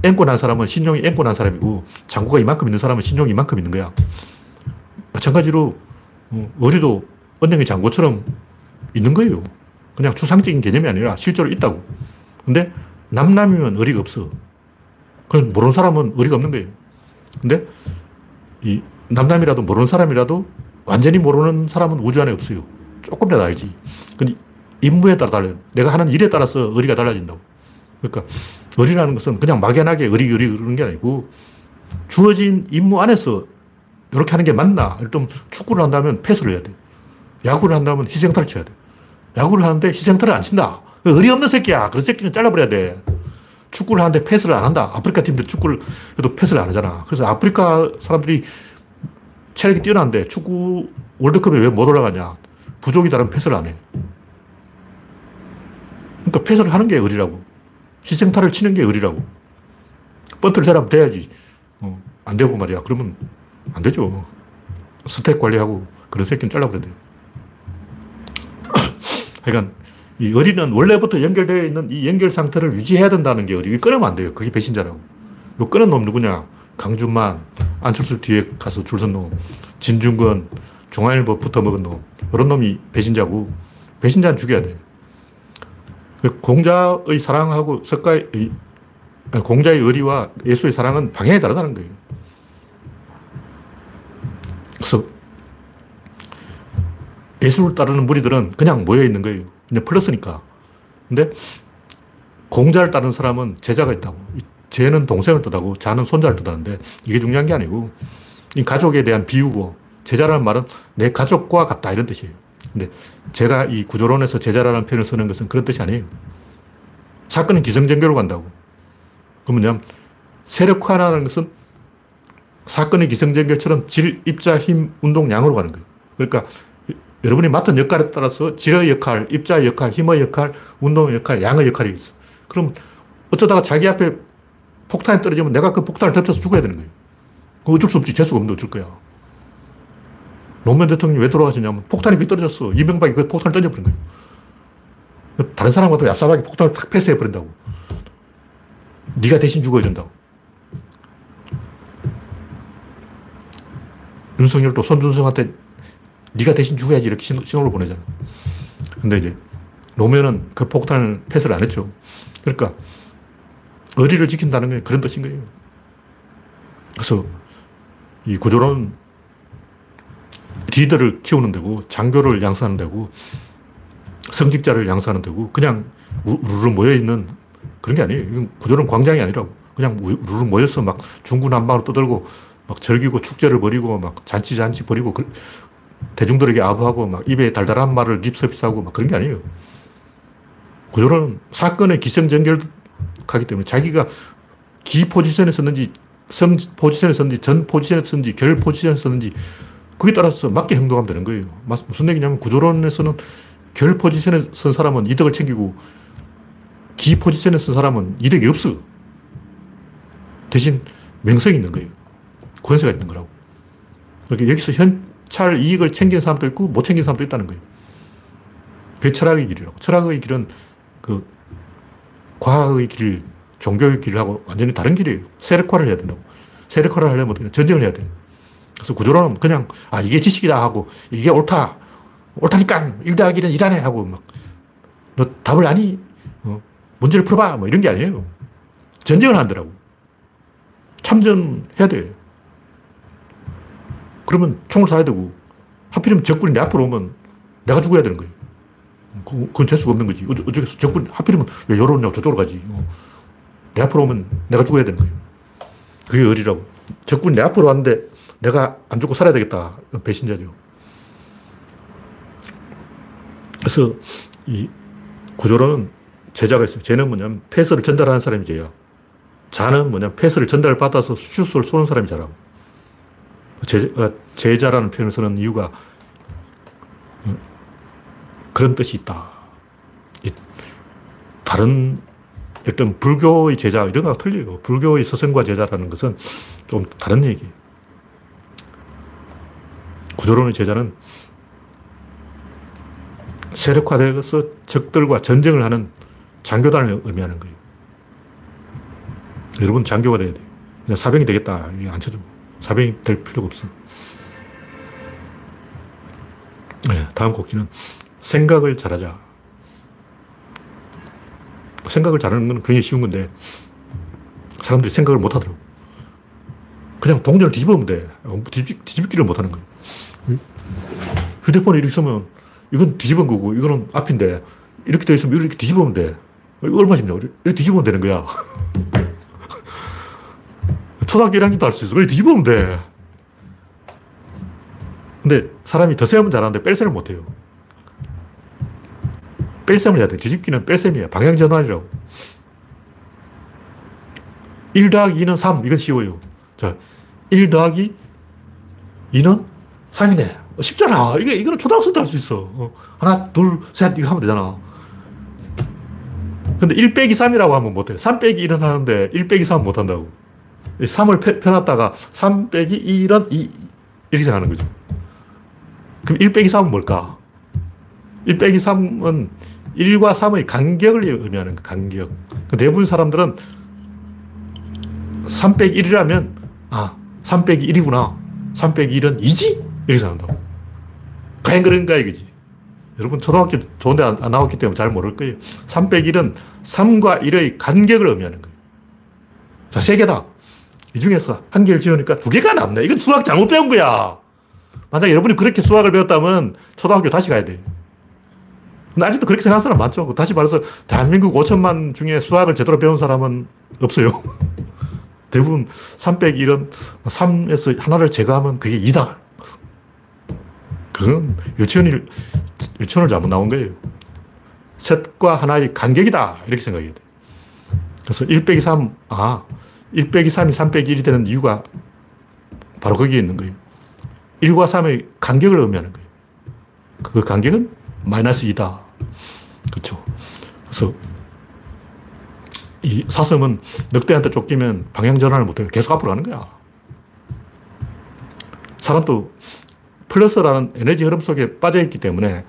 앵고 난 사람은 신용이 앵고 난 사람이고 잔고가 이만큼 있는 사람은 신용이 이만큼 있는 거야. 마찬가지로 어, 의리도 은행의 잔고처럼 있는 거예요. 그냥 추상적인 개념이 아니라 실제로 있다고. 근데 남남이면 의리가 없어. 그럼 모르는 사람은 의리가 없는 거예요. 근데 이 남남이라도 모르는 사람이라도 완전히 모르는 사람은 우주 안에 없어요. 조금이라도 알지. 근데 임무에 따라 달라요. 내가 하는 일에 따라서 의리가 달라진다고. 그러니까 의리라는 것은 그냥 막연하게 의리, 의리 그러는 게 아니고 주어진 임무 안에서 이렇게 하는 게 맞나? 좀 축구를 한다면 패스를 해야 돼. 야구를 한다면 희생타를 쳐야 돼. 야구를 하는데 희생타를 안 친다. 의리 없는 새끼야. 그런 새끼는 잘라버려야 돼. 축구를 하는데 패스를 안 한다. 아프리카 팀들 축구를 해도 패스를 안 하잖아. 그래서 아프리카 사람들이 체력이 뛰어난데 축구 월드컵에 왜 못 올라가냐. 부족이 다른 패스를 안 해. 그러니까 패스를 하는 게 의리라고. 희생타를 치는 게 의리라고. 번트를 대라면 돼야지. 어, 안 되고 말이야. 그러면 안 되죠. 스택 관리하고 그런 새끼는 잘라버려야 돼. 하여간 이 의리는 원래부터 연결되어 있는 이 연결 상태를 유지해야 된다는 게 의리. 끊으면 안 돼요. 그게 배신자라고. 이 끊은 놈 누구냐? 강준만, 안철수 뒤에 가서 줄 선 놈, 진중권, 중앙일보 붙어 먹은 놈. 이런 놈이 배신자고, 배신자는 죽여야 돼. 공자의 사랑하고 석가의 공자의 의리와 예수의 사랑은 방향이 다르다는 거예요. 그래서 예수를 따르는 무리들은 그냥 모여 있는 거예요. 그냥 플러스니까. 근데 공자를 따르는 사람은 제자가 있다고. 쟤는 동생을 뜻하고 자는 손자를 뜻하는데 이게 중요한 게 아니고 이 가족에 대한 비유고 제자라는 말은 내 가족과 같다 이런 뜻이에요. 근데 제가 이 구조론에서 제자라는 표현을 쓰는 것은 그런 뜻이 아니에요. 사건은 기성전결로 간다고. 그러면 세력화라는 것은 사건의 기성전결처럼 질, 입자, 힘, 운동, 양으로 가는 거예요. 그러니까 여러분이 맡은 역할에 따라서 질의 역할, 입자의 역할, 힘의 역할, 운동의 역할, 양의 역할이 있어. 그럼 어쩌다가 자기 앞에 폭탄이 떨어지면 내가 그 폭탄을 덮쳐서 죽어야 되는 거예요. 어쩔 수 없지. 재수가 없는데 어쩔 거야. 노무현 대통령이 왜 돌아가셨냐면 폭탄이 거기 떨어졌어. 이명박이 그 폭탄을 던져버린 거예요. 다른 사람 같으면 얍삽하게 폭탄을 탁 패스해버린다고. 네가 대신 죽어야 된다고. 윤석열도 손준성한테 네가 대신 죽어야지 이렇게 신호를 보내잖아. 근데 이제 노무현은 그 폭탄을 패스를 안 했죠. 그러니까 의리를 지킨다는 게 그런 뜻인 거예요. 그래서 이 구조론 리더를 키우는 데고 장교를 양성하는 데고 성직자를 양성하는 데고 그냥 우르르 모여있는 그런 게 아니에요. 구조론 광장이 아니라고. 그냥 우르르 모여서 막 중구난방으로 떠들고 막 즐기고 축제를 벌이고 막 잔치 잔치 벌이고 그, 대중들에게 아부하고 막 입에 달달한 말을 립서비스하고 막 그런 게 아니에요. 구조론 사건의 기성전결 하기 때문에 자기가 기 포지션에 섰는지 성 포지션에 섰는지 전 포지션에 섰는지 결 포지션에 섰는지 그에 따라서 맞게 행동하면 되는 거예요. 무슨 얘기냐면 구조론에서는 결 포지션에 선 사람은 이득을 챙기고 기 포지션에 선 사람은 이득이 없어. 대신 명성이 있는 거예요. 권세가 있는 거라고. 그러니까 여기서 현찰 이익을 챙기는 사람도 있고 못 챙기는 사람도 있다는 거예요. 그게 철학의 길이라고. 철학의 길은 그 과학의 길, 종교의 길하고 완전히 다른 길이에요. 세력화를 해야 된다고. 세력화를 하려면 전쟁을 해야 돼요. 그래서 구조론은 그냥, 아, 이게 지식이다 하고, 이게 옳다. 옳다니까, 1 더하기 1은 1하네 하고, 막, 너 답을 아니? 어, 문제를 풀어봐. 뭐 이런 게 아니에요. 전쟁을 한다고. 참전해야 돼. 그러면 총을 쏴야 되고, 하필이면 적군이 내 앞으로 오면 내가 죽어야 되는 거예요. 그건 재수가 없는 거지. 어쩌겠어. 적군, 하필이면 왜 열어오냐고 저쪽으로 가지. 어. 내 앞으로 오면 내가 죽어야 되는 거예요. 그게 의리라고. 적군이 내 앞으로 왔는데 내가 안 죽고 살아야 되겠다. 배신자죠. 그래서 이 구조로는 제자가 있어요. 쟤는 뭐냐면 패스를 전달하는 사람이 제야. 자는 뭐냐면 패스를 전달받아서 슛을 쏘는 사람이 자라고. 제자, 제자라는 표현을 쓰는 이유가 그런 뜻이 있다. 다른 어떤 불교의 제자 이런 거와 틀려요. 불교의 스승과 제자라는 것은 좀 다른 얘기예요. 구조론의 제자는 세력화되어서 적들과 전쟁을 하는 장교단을 의미하는 거예요. 여러분 장교가 돼야 돼요. 그냥 사병이 되겠다. 안 쳐주고. 사병이 될 필요가 없어. 네, 다음 곡기는 생각을 잘하자. 생각을 잘하는 건 굉장히 쉬운 건데 사람들이 생각을 못 하더라고. 그냥 동전을 뒤집으면 돼. 뒤집, 뒤집기를 못 하는 거예요. 휴대폰이 이렇게 있으면 이건 뒤집은 거고 이거는 앞인데 이렇게 되어 있으면 이렇게 뒤집으면 돼. 이거 얼마 쉽냐. 이렇게 뒤집으면 되는 거야. 초등학교 1학년도 할 수 있어. 이렇게 뒤집으면 돼. 근데 사람이 덧셈은 잘하는데 뺄셈을 못 해요. 뺄셈을 해야 돼. 뒤집기는 뺄셈이야. 방향전환이라고. 1 더하기 2는 3. 이건 쉬워요. 자, 1 더하기 2는 3이네. 어, 쉽잖아. 이게, 이거는 초등학생도 할 수 있어. 어, 하나, 둘, 셋, 이거 하면 되잖아. 근데 1 빼기 3이라고 하면 못해. 3 빼기 1은 하는데 1 빼기 3은 못한다고. 3을 펴놨다가 3 빼기 1은 2, 이렇게 생각하는 거죠. 그럼 1 빼기 3은 뭘까? 1 빼기 3은 1과 3의 간격을 의미하는 거, 간격. 그 대부분 사람들은 3 빼기 1이라면, 아, 3 빼기 1이구나. 3 빼기 1은 2지? 이렇게 생각한다고. 과연 그런가 이거지. 여러분 초등학교 좋은데 안, 안 나왔기 때문에 잘 모를 거예요. 3 빼기 1은 3과 1의 간격을 의미하는 거예요. 자, 세 개다. 이 중에서 한 개를 지우니까 두 개가 남네. 이건 수학 잘못 배운 거야. 만약 여러분이 그렇게 수학을 배웠다면 초등학교 다시 가야 돼. 근데 아직도 그렇게 생각하는 사람 많죠. 다시 말해서 대한민국 5천만 중에 수학을 제대로 배운 사람은 없어요. 대부분 3 빼기 1은 3에서 하나를 제거하면 그게 2다. 그건 유치원이, 유치원을 잘못 나온 거예요. 셋과 하나의 간격이다. 이렇게 생각해야 돼. 그래서 1 빼기 3, 아, 1 빼기 3이 3 빼기 1이 되는 이유가 바로 거기에 있는 거예요. 1과 3의 간격을 의미하는 거예요. 그 간격은 마이너스 2다. 그렇죠. 그래서 이 사슴은 늑대한테 쫓기면 방향 전환을 못해요. 계속 앞으로 가는 거야. 사람도 플러스라는 에너지 흐름 속에 빠져있기 때문에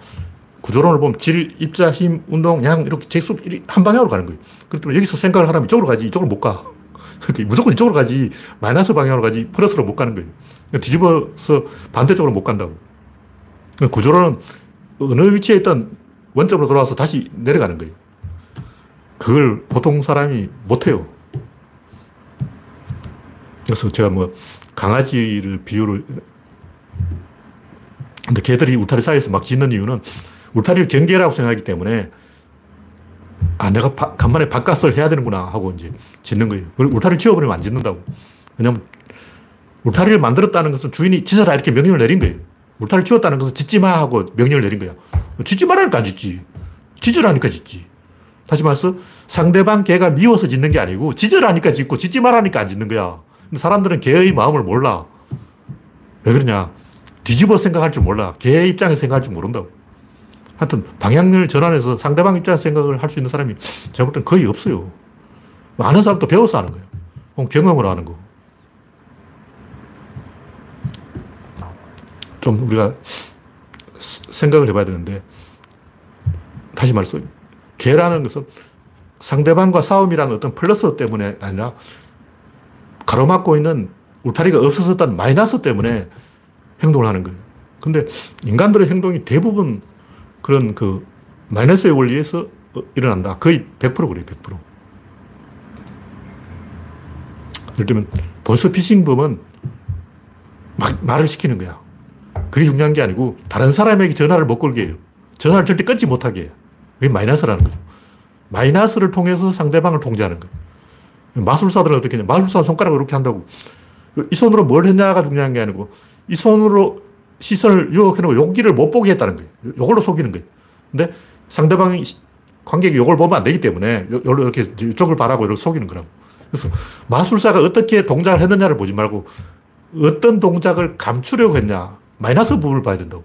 구조론을 보면 질, 입자, 힘, 운동, 양 이렇게 제수 한 방향으로 가는 거예요. 때문에 여기서 생각을 하면 이쪽으로 가지 이쪽으로 못 가. 무조건 이쪽으로 가지 마이너스 방향으로 가지 플러스로 못 가는 거예요. 뒤집어서 반대쪽으로 못 간다고. 구조론은 어느 위치에 있던 원점으로 돌아와서 다시 내려가는 거예요. 그걸 보통 사람이 못해요. 그래서 제가 뭐 강아지를 비유를 근데 개들이 울타리 사이에서 막 짖는 이유는 울타리를 경계라고 생각하기 때문에 아, 내가 바, 간만에 바깥을 해야 되는구나 하고 이제 짖는 거예요. 울타리를 치워버리면 안 짖는다고. 왜냐면 울타리를 만들었다는 것은 주인이 짖어라 이렇게 명령을 내린 거예요. 울타리를 치웠다는 것은 짖지 마 하고 명령을 내린 거야. 짖지 말라니까 안 짖지. 짖으라니까 짖지. 다시 말해서 상대방 개가 미워서 짖는 게 아니고 짖으라니까 짖고 짖지 말라니까 안 짖는 거야. 근데 사람들은 개의 마음을 몰라. 왜 그러냐. 뒤집어 생각할 줄 몰라. 개 입장에서 생각할 줄 모른다고. 하여튼 방향을 전환해서 상대방 입장에서 생각을 할 수 있는 사람이 제가 볼땐 거의 없어요. 아는 사람도 배워서 하는 거예요. 경험으로 하는 거. 좀 우리가 생각을 해봐야 되는데, 다시 말해서, 개라는 것은 상대방과 싸움이라는 어떤 플러스 때문에 아니라 가로막고 있는 울타리가 없어졌다는 마이너스 때문에 행동을 하는 거예요. 근데 인간들의 행동이 대부분 그런 그 마이너스의 원리에서 일어난다. 거의 100% 그래요, 100%. 예를 들면, 보스피싱범은 막 말을 시키는 거야. 그게 중요한 게 아니고, 다른 사람에게 전화를 못 걸게 해요. 전화를 절대 끊지 못하게 해요. 그게 마이너스라는 거죠. 마이너스를 통해서 상대방을 통제하는 거예요. 마술사들은 어떻게 하냐. 마술사 손가락을 이렇게 한다고. 이 손으로 뭘 했냐가 중요한 게 아니고, 이 손으로 시선을 유혹해놓고 여기를 못 보게 했다는 거예요. 이걸로 속이는 거예요. 근데 상대방이 관객이 이걸 보면 안 되기 때문에 이렇게 이쪽을 바라고 이렇게 속이는 거라고. 그래서 마술사가 어떻게 동작을 했느냐를 보지 말고 어떤 동작을 감추려고 했냐. 마이너스 부분을 봐야 된다고.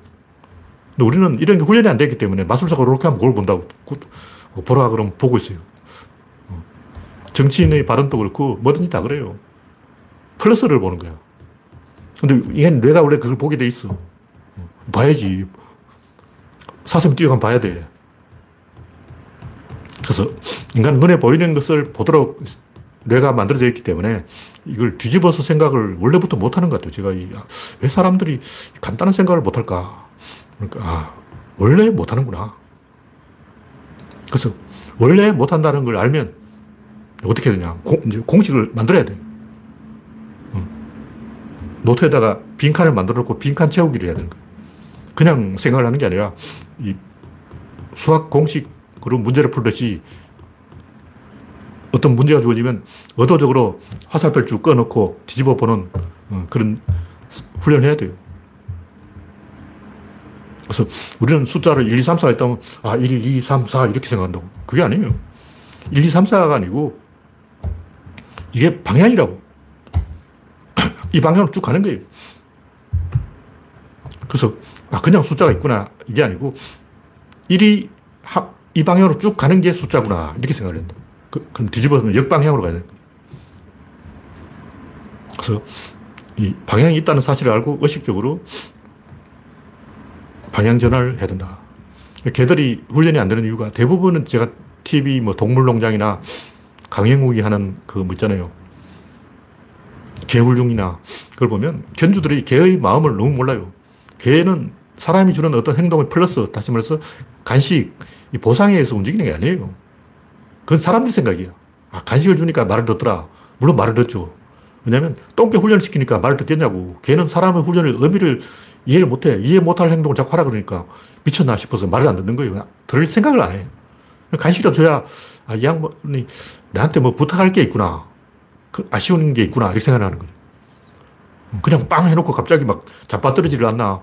근데 우리는 이런 게 훈련이 안 되기 때문에 마술사가 이렇게 하면 그걸 본다고. 보라 그러면 보고 있어요. 정치인의 발언도 그렇고 뭐든지 다 그래요. 플러스를 보는 거야. 근데 이건 뇌가 원래 그걸 보게 돼 있어. 봐야지. 사슴 뛰어가면 봐야 돼. 그래서 인간 눈에 보이는 것을 보도록 뇌가 만들어져 있기 때문에 이걸 뒤집어서 생각을 원래부터 못하는 것 같아요. 제가 이, 왜 사람들이 간단한 생각을 못할까? 그러니까, 아, 원래 못하는구나. 그래서 원래 못한다는 걸 알면 어떻게 되냐. 공, 이제 공식을 만들어야 돼. 노트에다가 빈칸을 만들어 놓고 빈칸 채우기를 해야 되는 거예요. 그냥 생각을 하는 게 아니라 이 수학 공식으로 문제를 풀듯이 어떤 문제가 주어지면 의도적으로 화살표를 쭉 꺼놓고 뒤집어 보는 어, 그런 훈련을 해야 돼요. 그래서 우리는 숫자를 1, 2, 3, 4 했다면 아, 1, 2, 3, 4 이렇게 생각한다고. 그게 아니에요. 1, 2, 3, 4가 아니고 이게 방향이라고. 이 방향으로 쭉 가는 거예요. 그래서, 아, 그냥 숫자가 있구나. 이게 아니고, 1이 이 방향으로 쭉 가는 게 숫자구나. 이렇게 생각을 한다. 그, 럼 뒤집어서 역방향으로 가야 거예요. 그래서, 이 방향이 있다는 사실을 알고 의식적으로 방향 전환을 해야 된다. 개들이 훈련이 안 되는 이유가 대부분은 제가 TV 뭐 동물농장이나 강행욱이 하는 그뭐 있잖아요. 개훌륭이나 그걸 보면 견주들이 개의 마음을 너무 몰라요. 개는 사람이 주는 어떤 행동의 플러스, 다시 말해서 간식, 보상에 의해서 움직이는 게 아니에요. 그건 사람들 생각이야. 아, 간식을 주니까 말을 듣더라. 물론 말을 듣죠. 왜냐면 똥개 훈련을 시키니까 말을 듣겠냐고. 걔는 사람의 훈련을 의미를 이해를 못해. 이해 못할 행동을 자꾸 하라 그러니까 미쳤나 싶어서 말을 안 듣는 거예요. 들을 생각을 안 해. 간식이라도 줘야, 아, 이 양반이 나한테 뭐 부탁할 게 있구나. 그 아쉬운 게 있구나. 이렇게 생각하는 거죠. 그냥 빵 해놓고 갑자기 막 잡아떨어지를 않나.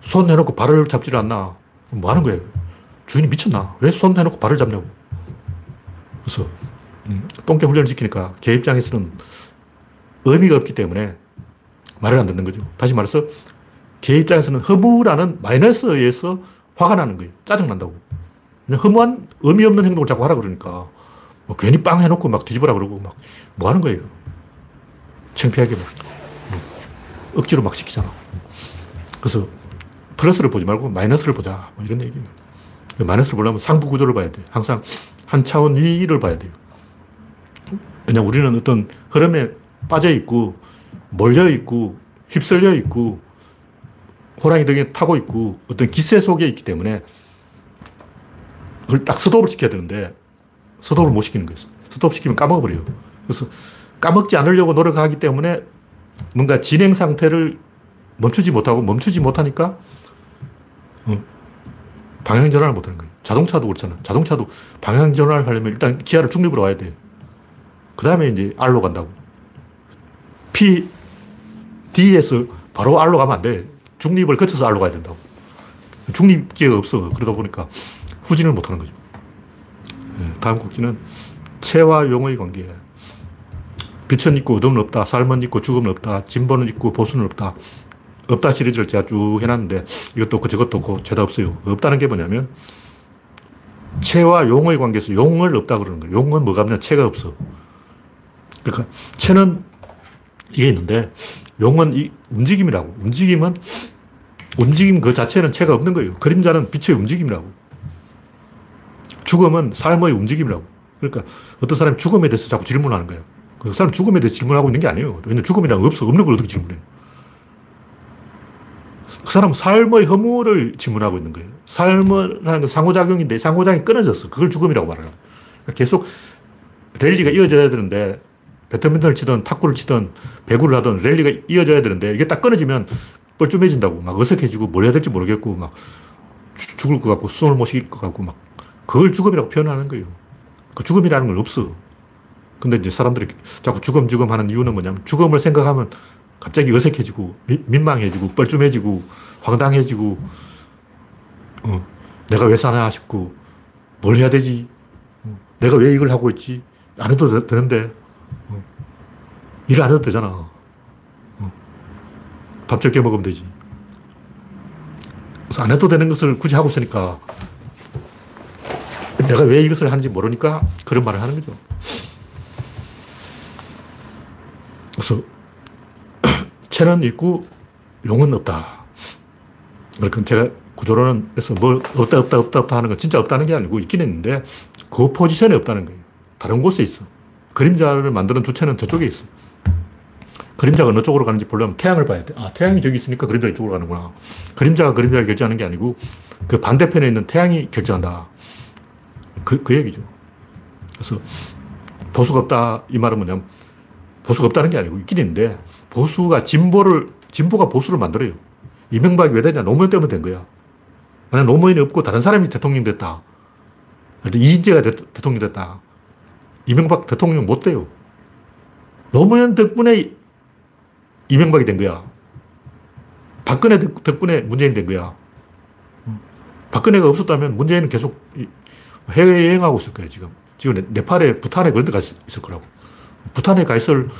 손 해놓고 발을 잡지를 않나. 뭐 하는 거예요? 주인이 미쳤나? 왜 손 해놓고 발을 잡냐고. 그래서, 음, 똥개 훈련을 시키니까 개 입장에서는 의미가 없기 때문에 말을 안 듣는 거죠. 다시 말해서 개 입장에서는 허무라는 마이너스에 의해서 화가 나는 거예요. 짜증난다고. 허무한 의미 없는 행동을 자꾸 하라 그러니까 뭐 괜히 빵 해놓고 막 뒤집어라 그러고 막 뭐 하는 거예요. 창피하게 막 억지로 막 시키잖아. 그래서 플러스를 보지 말고 마이너스를 보자. 뭐 이런 얘기예요. 마이너스를 보려면 상부 구조를 봐야 돼. 항상 한 차원 위를 봐야 돼요. 왜냐 우리는 어떤 흐름에 빠져 있고 몰려 있고 휩쓸려 있고 호랑이 등에 타고 있고 어떤 기세 속에 있기 때문에 그걸 딱 스톱을 시켜야 되는데 스톱을 못 시키는 거예요. 스톱 시키면 까먹어버려요. 그래서 까먹지 않으려고 노력하기 때문에 뭔가 진행 상태를 멈추지 못하고 멈추지 못하니까 어, 방향 전환을 못 하는 거예요. 자동차도 그렇잖아. 자동차도 방향 전환을 하려면 일단 기아를 중립으로 와야 돼. 그 다음에 이제 R로 간다고. P, D에서 바로 R로 가면 안 돼. 중립을 거쳐서 R로 가야 된다고. 중립기가 없어. 그러다 보니까 후진을 못 하는 거죠. 예, 다음 곡지는 체와 용의 관계. 빛은 있고 어둠은 없다. 삶은 있고 죽음은 없다. 진보는 있고 보수는 없다. 없다 시리즈를 제가 쭉 해놨는데 이것도 없고 저것도 없고 죄다 없어요. 없다는 게 뭐냐면 체와 용의 관계에서 용을 없다 그러는 거예요. 용은 뭐가 없냐? 체가 없어. 그러니까 체는 이게 있는데 용은 이 움직임이라고. 움직임은 움직임 그 자체는 체가 없는 거예요. 그림자는 빛의 움직임이라고. 죽음은 삶의 움직임이라고. 그러니까 어떤 사람이 죽음에 대해서 자꾸 질문하는 거예요. 그 사람 죽음에 대해서 질문하고 있는 게 아니에요. 왜냐면 죽음이란 없어. 없는 걸 어떻게 질문해. 그 사람은 삶의 허무를 질문하고 있는 거예요. 삶이라는 건 상호작용인데 상호작용이 끊어졌어. 그걸 죽음이라고 말하는 거예요. 그러니까 계속 랠리가 이어져야 되는데 배드민턴을 치든 탁구를 치든 배구를 하든 랠리가 이어져야 되는데 이게 딱 끊어지면 뻘쭘해진다고 막 어색해지고 뭘 해야 될지 모르겠고 막 죽을 것 같고 숨을 못 쉬길 것 같고 막 그걸 죽음이라고 표현하는 거예요. 그 죽음이라는 건 없어. 근데 이제 사람들이 자꾸 죽음 죽음 하는 이유는 뭐냐면 죽음을 생각하면 갑자기 어색해지고 미, 민망해지고 뻘쭘해지고 황당해지고 어, 내가 왜 사나 싶고 뭘 해야 되지? 어, 내가 왜 이걸 하고 있지? 안 해도 되, 는데 어, 일을 안 해도 되잖아. 어, 밥 적게 먹으면 되지. 그래서 안 해도 되는 것을 굳이 하고 있으니까 내가 왜 이것을 하는지 모르니까 그런 말을 하는 거죠. 그래서 체는 있고 용은 없다. 그러니까 제가 구조론은 그래서 뭐 없다 없다 없다 없다 하는 건 진짜 없다는 게 아니고 있긴 있는데 그 포지션에 없다는 거예요. 다른 곳에 있어. 그림자를 만드는 주체는 저쪽에 있어. 그림자가 어느 쪽으로 가는지 보려면 태양을 봐야 돼. 아, 태양이 저기 있으니까 그림자 이쪽으로 가는구나. 그림자가 그림자를 결정하는 게 아니고 그 반대편에 있는 태양이 결정한다. 그, 그 얘기죠. 그래서 보수가 없다. 이 말은 뭐냐면 보수가 없다는 게 아니고 있긴 있는데 보수가 진보를, 진보가 보수를 만들어요. 이명박이 왜 되냐? 노무현 때문에 된 거야. 만약 노무현이 없고 다른 사람이 대통령 됐다. 이인재가 대, 통령 됐다. 이명박 대통령 못 돼요. 노무현 덕분에 이명박이 된 거야. 박근혜 덕분에 문재인이 된 거야. 박근혜가 없었다면 문재인은 계속 해외여행하고 있을 거예요, 지금. 지금 네팔에, 부탄에 그런 데가 있을 거라고. 부탄에 가 있을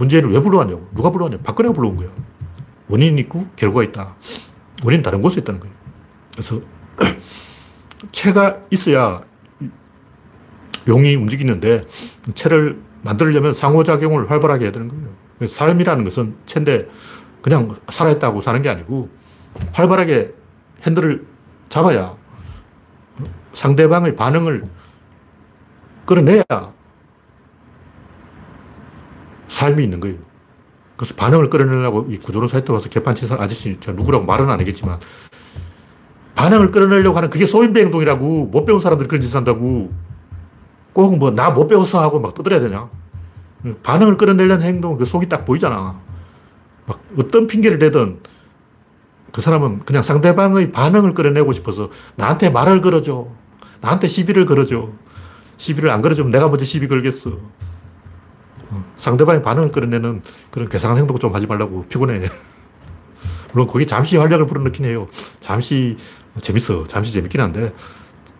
문재인을 왜 불러왔냐고. 누가 불러왔냐. 박근혜가 불러온 거야. 원인이 있고 결과가 있다. 원인은 다른 곳에 있다는 거예요. 그래서 체가 있어야 용이 움직이는데 체를 만들려면 상호작용을 활발하게 해야 되는 거예요. 삶이라는 것은 체인데 그냥 살아있다고 사는 게 아니고 활발하게 핸들을 잡아야 상대방의 반응을 끌어내야 삶이 있는 거예요. 그래서 반응을 끌어내려고 이 구조론 사이트 와서 개판 친 아저씨, 제가 누구라고 말은 안 하겠지만, 반응을 끌어내려고 하는 그게 소인배 행동이라고 못 배운 사람들이 그런 짓을 한다고 꼭 뭐 나 못 배웠어 하고 막 떠들어야 되냐. 반응을 끌어내려는 행동, 그 속이 딱 보이잖아. 막 어떤 핑계를 대든 그 사람은 그냥 상대방의 반응을 끌어내고 싶어서 나한테 말을 걸어줘. 나한테 시비를 걸어줘. 시비를 안 걸어주면 내가 먼저 시비 걸겠어. 어, 상대방의 반응을 끌어내는 그런 괴상한 행동 좀 하지 말라고 피곤해. 물론 거기 잠시 활력을 불어넣긴 해요. 잠시 재밌어. 잠시 재밌긴 한데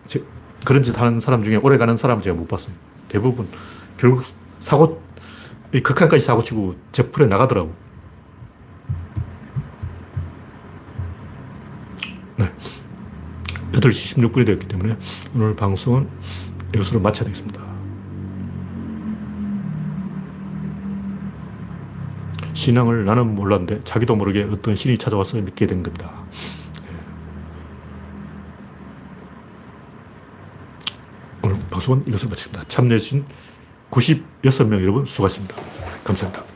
제, 그런 짓 하는 사람 중에 오래 가는 사람은 제가 못 봤어요. 대부분 결국 사고, 극한까지 사고 치고 제풀에 나가더라고. 네. 8시 16분이 되었기 때문에 오늘 방송은 이것으로 마쳐야 되겠습니다. 신앙을 나는 몰랐는데 자기도 모르게 어떤 신이 찾아와서 믿게 된 겁니다. 네. 오늘 방송은 이것으로 마칩니다. 참여해주신 96명 여러분 수고하셨습니다. 감사합니다.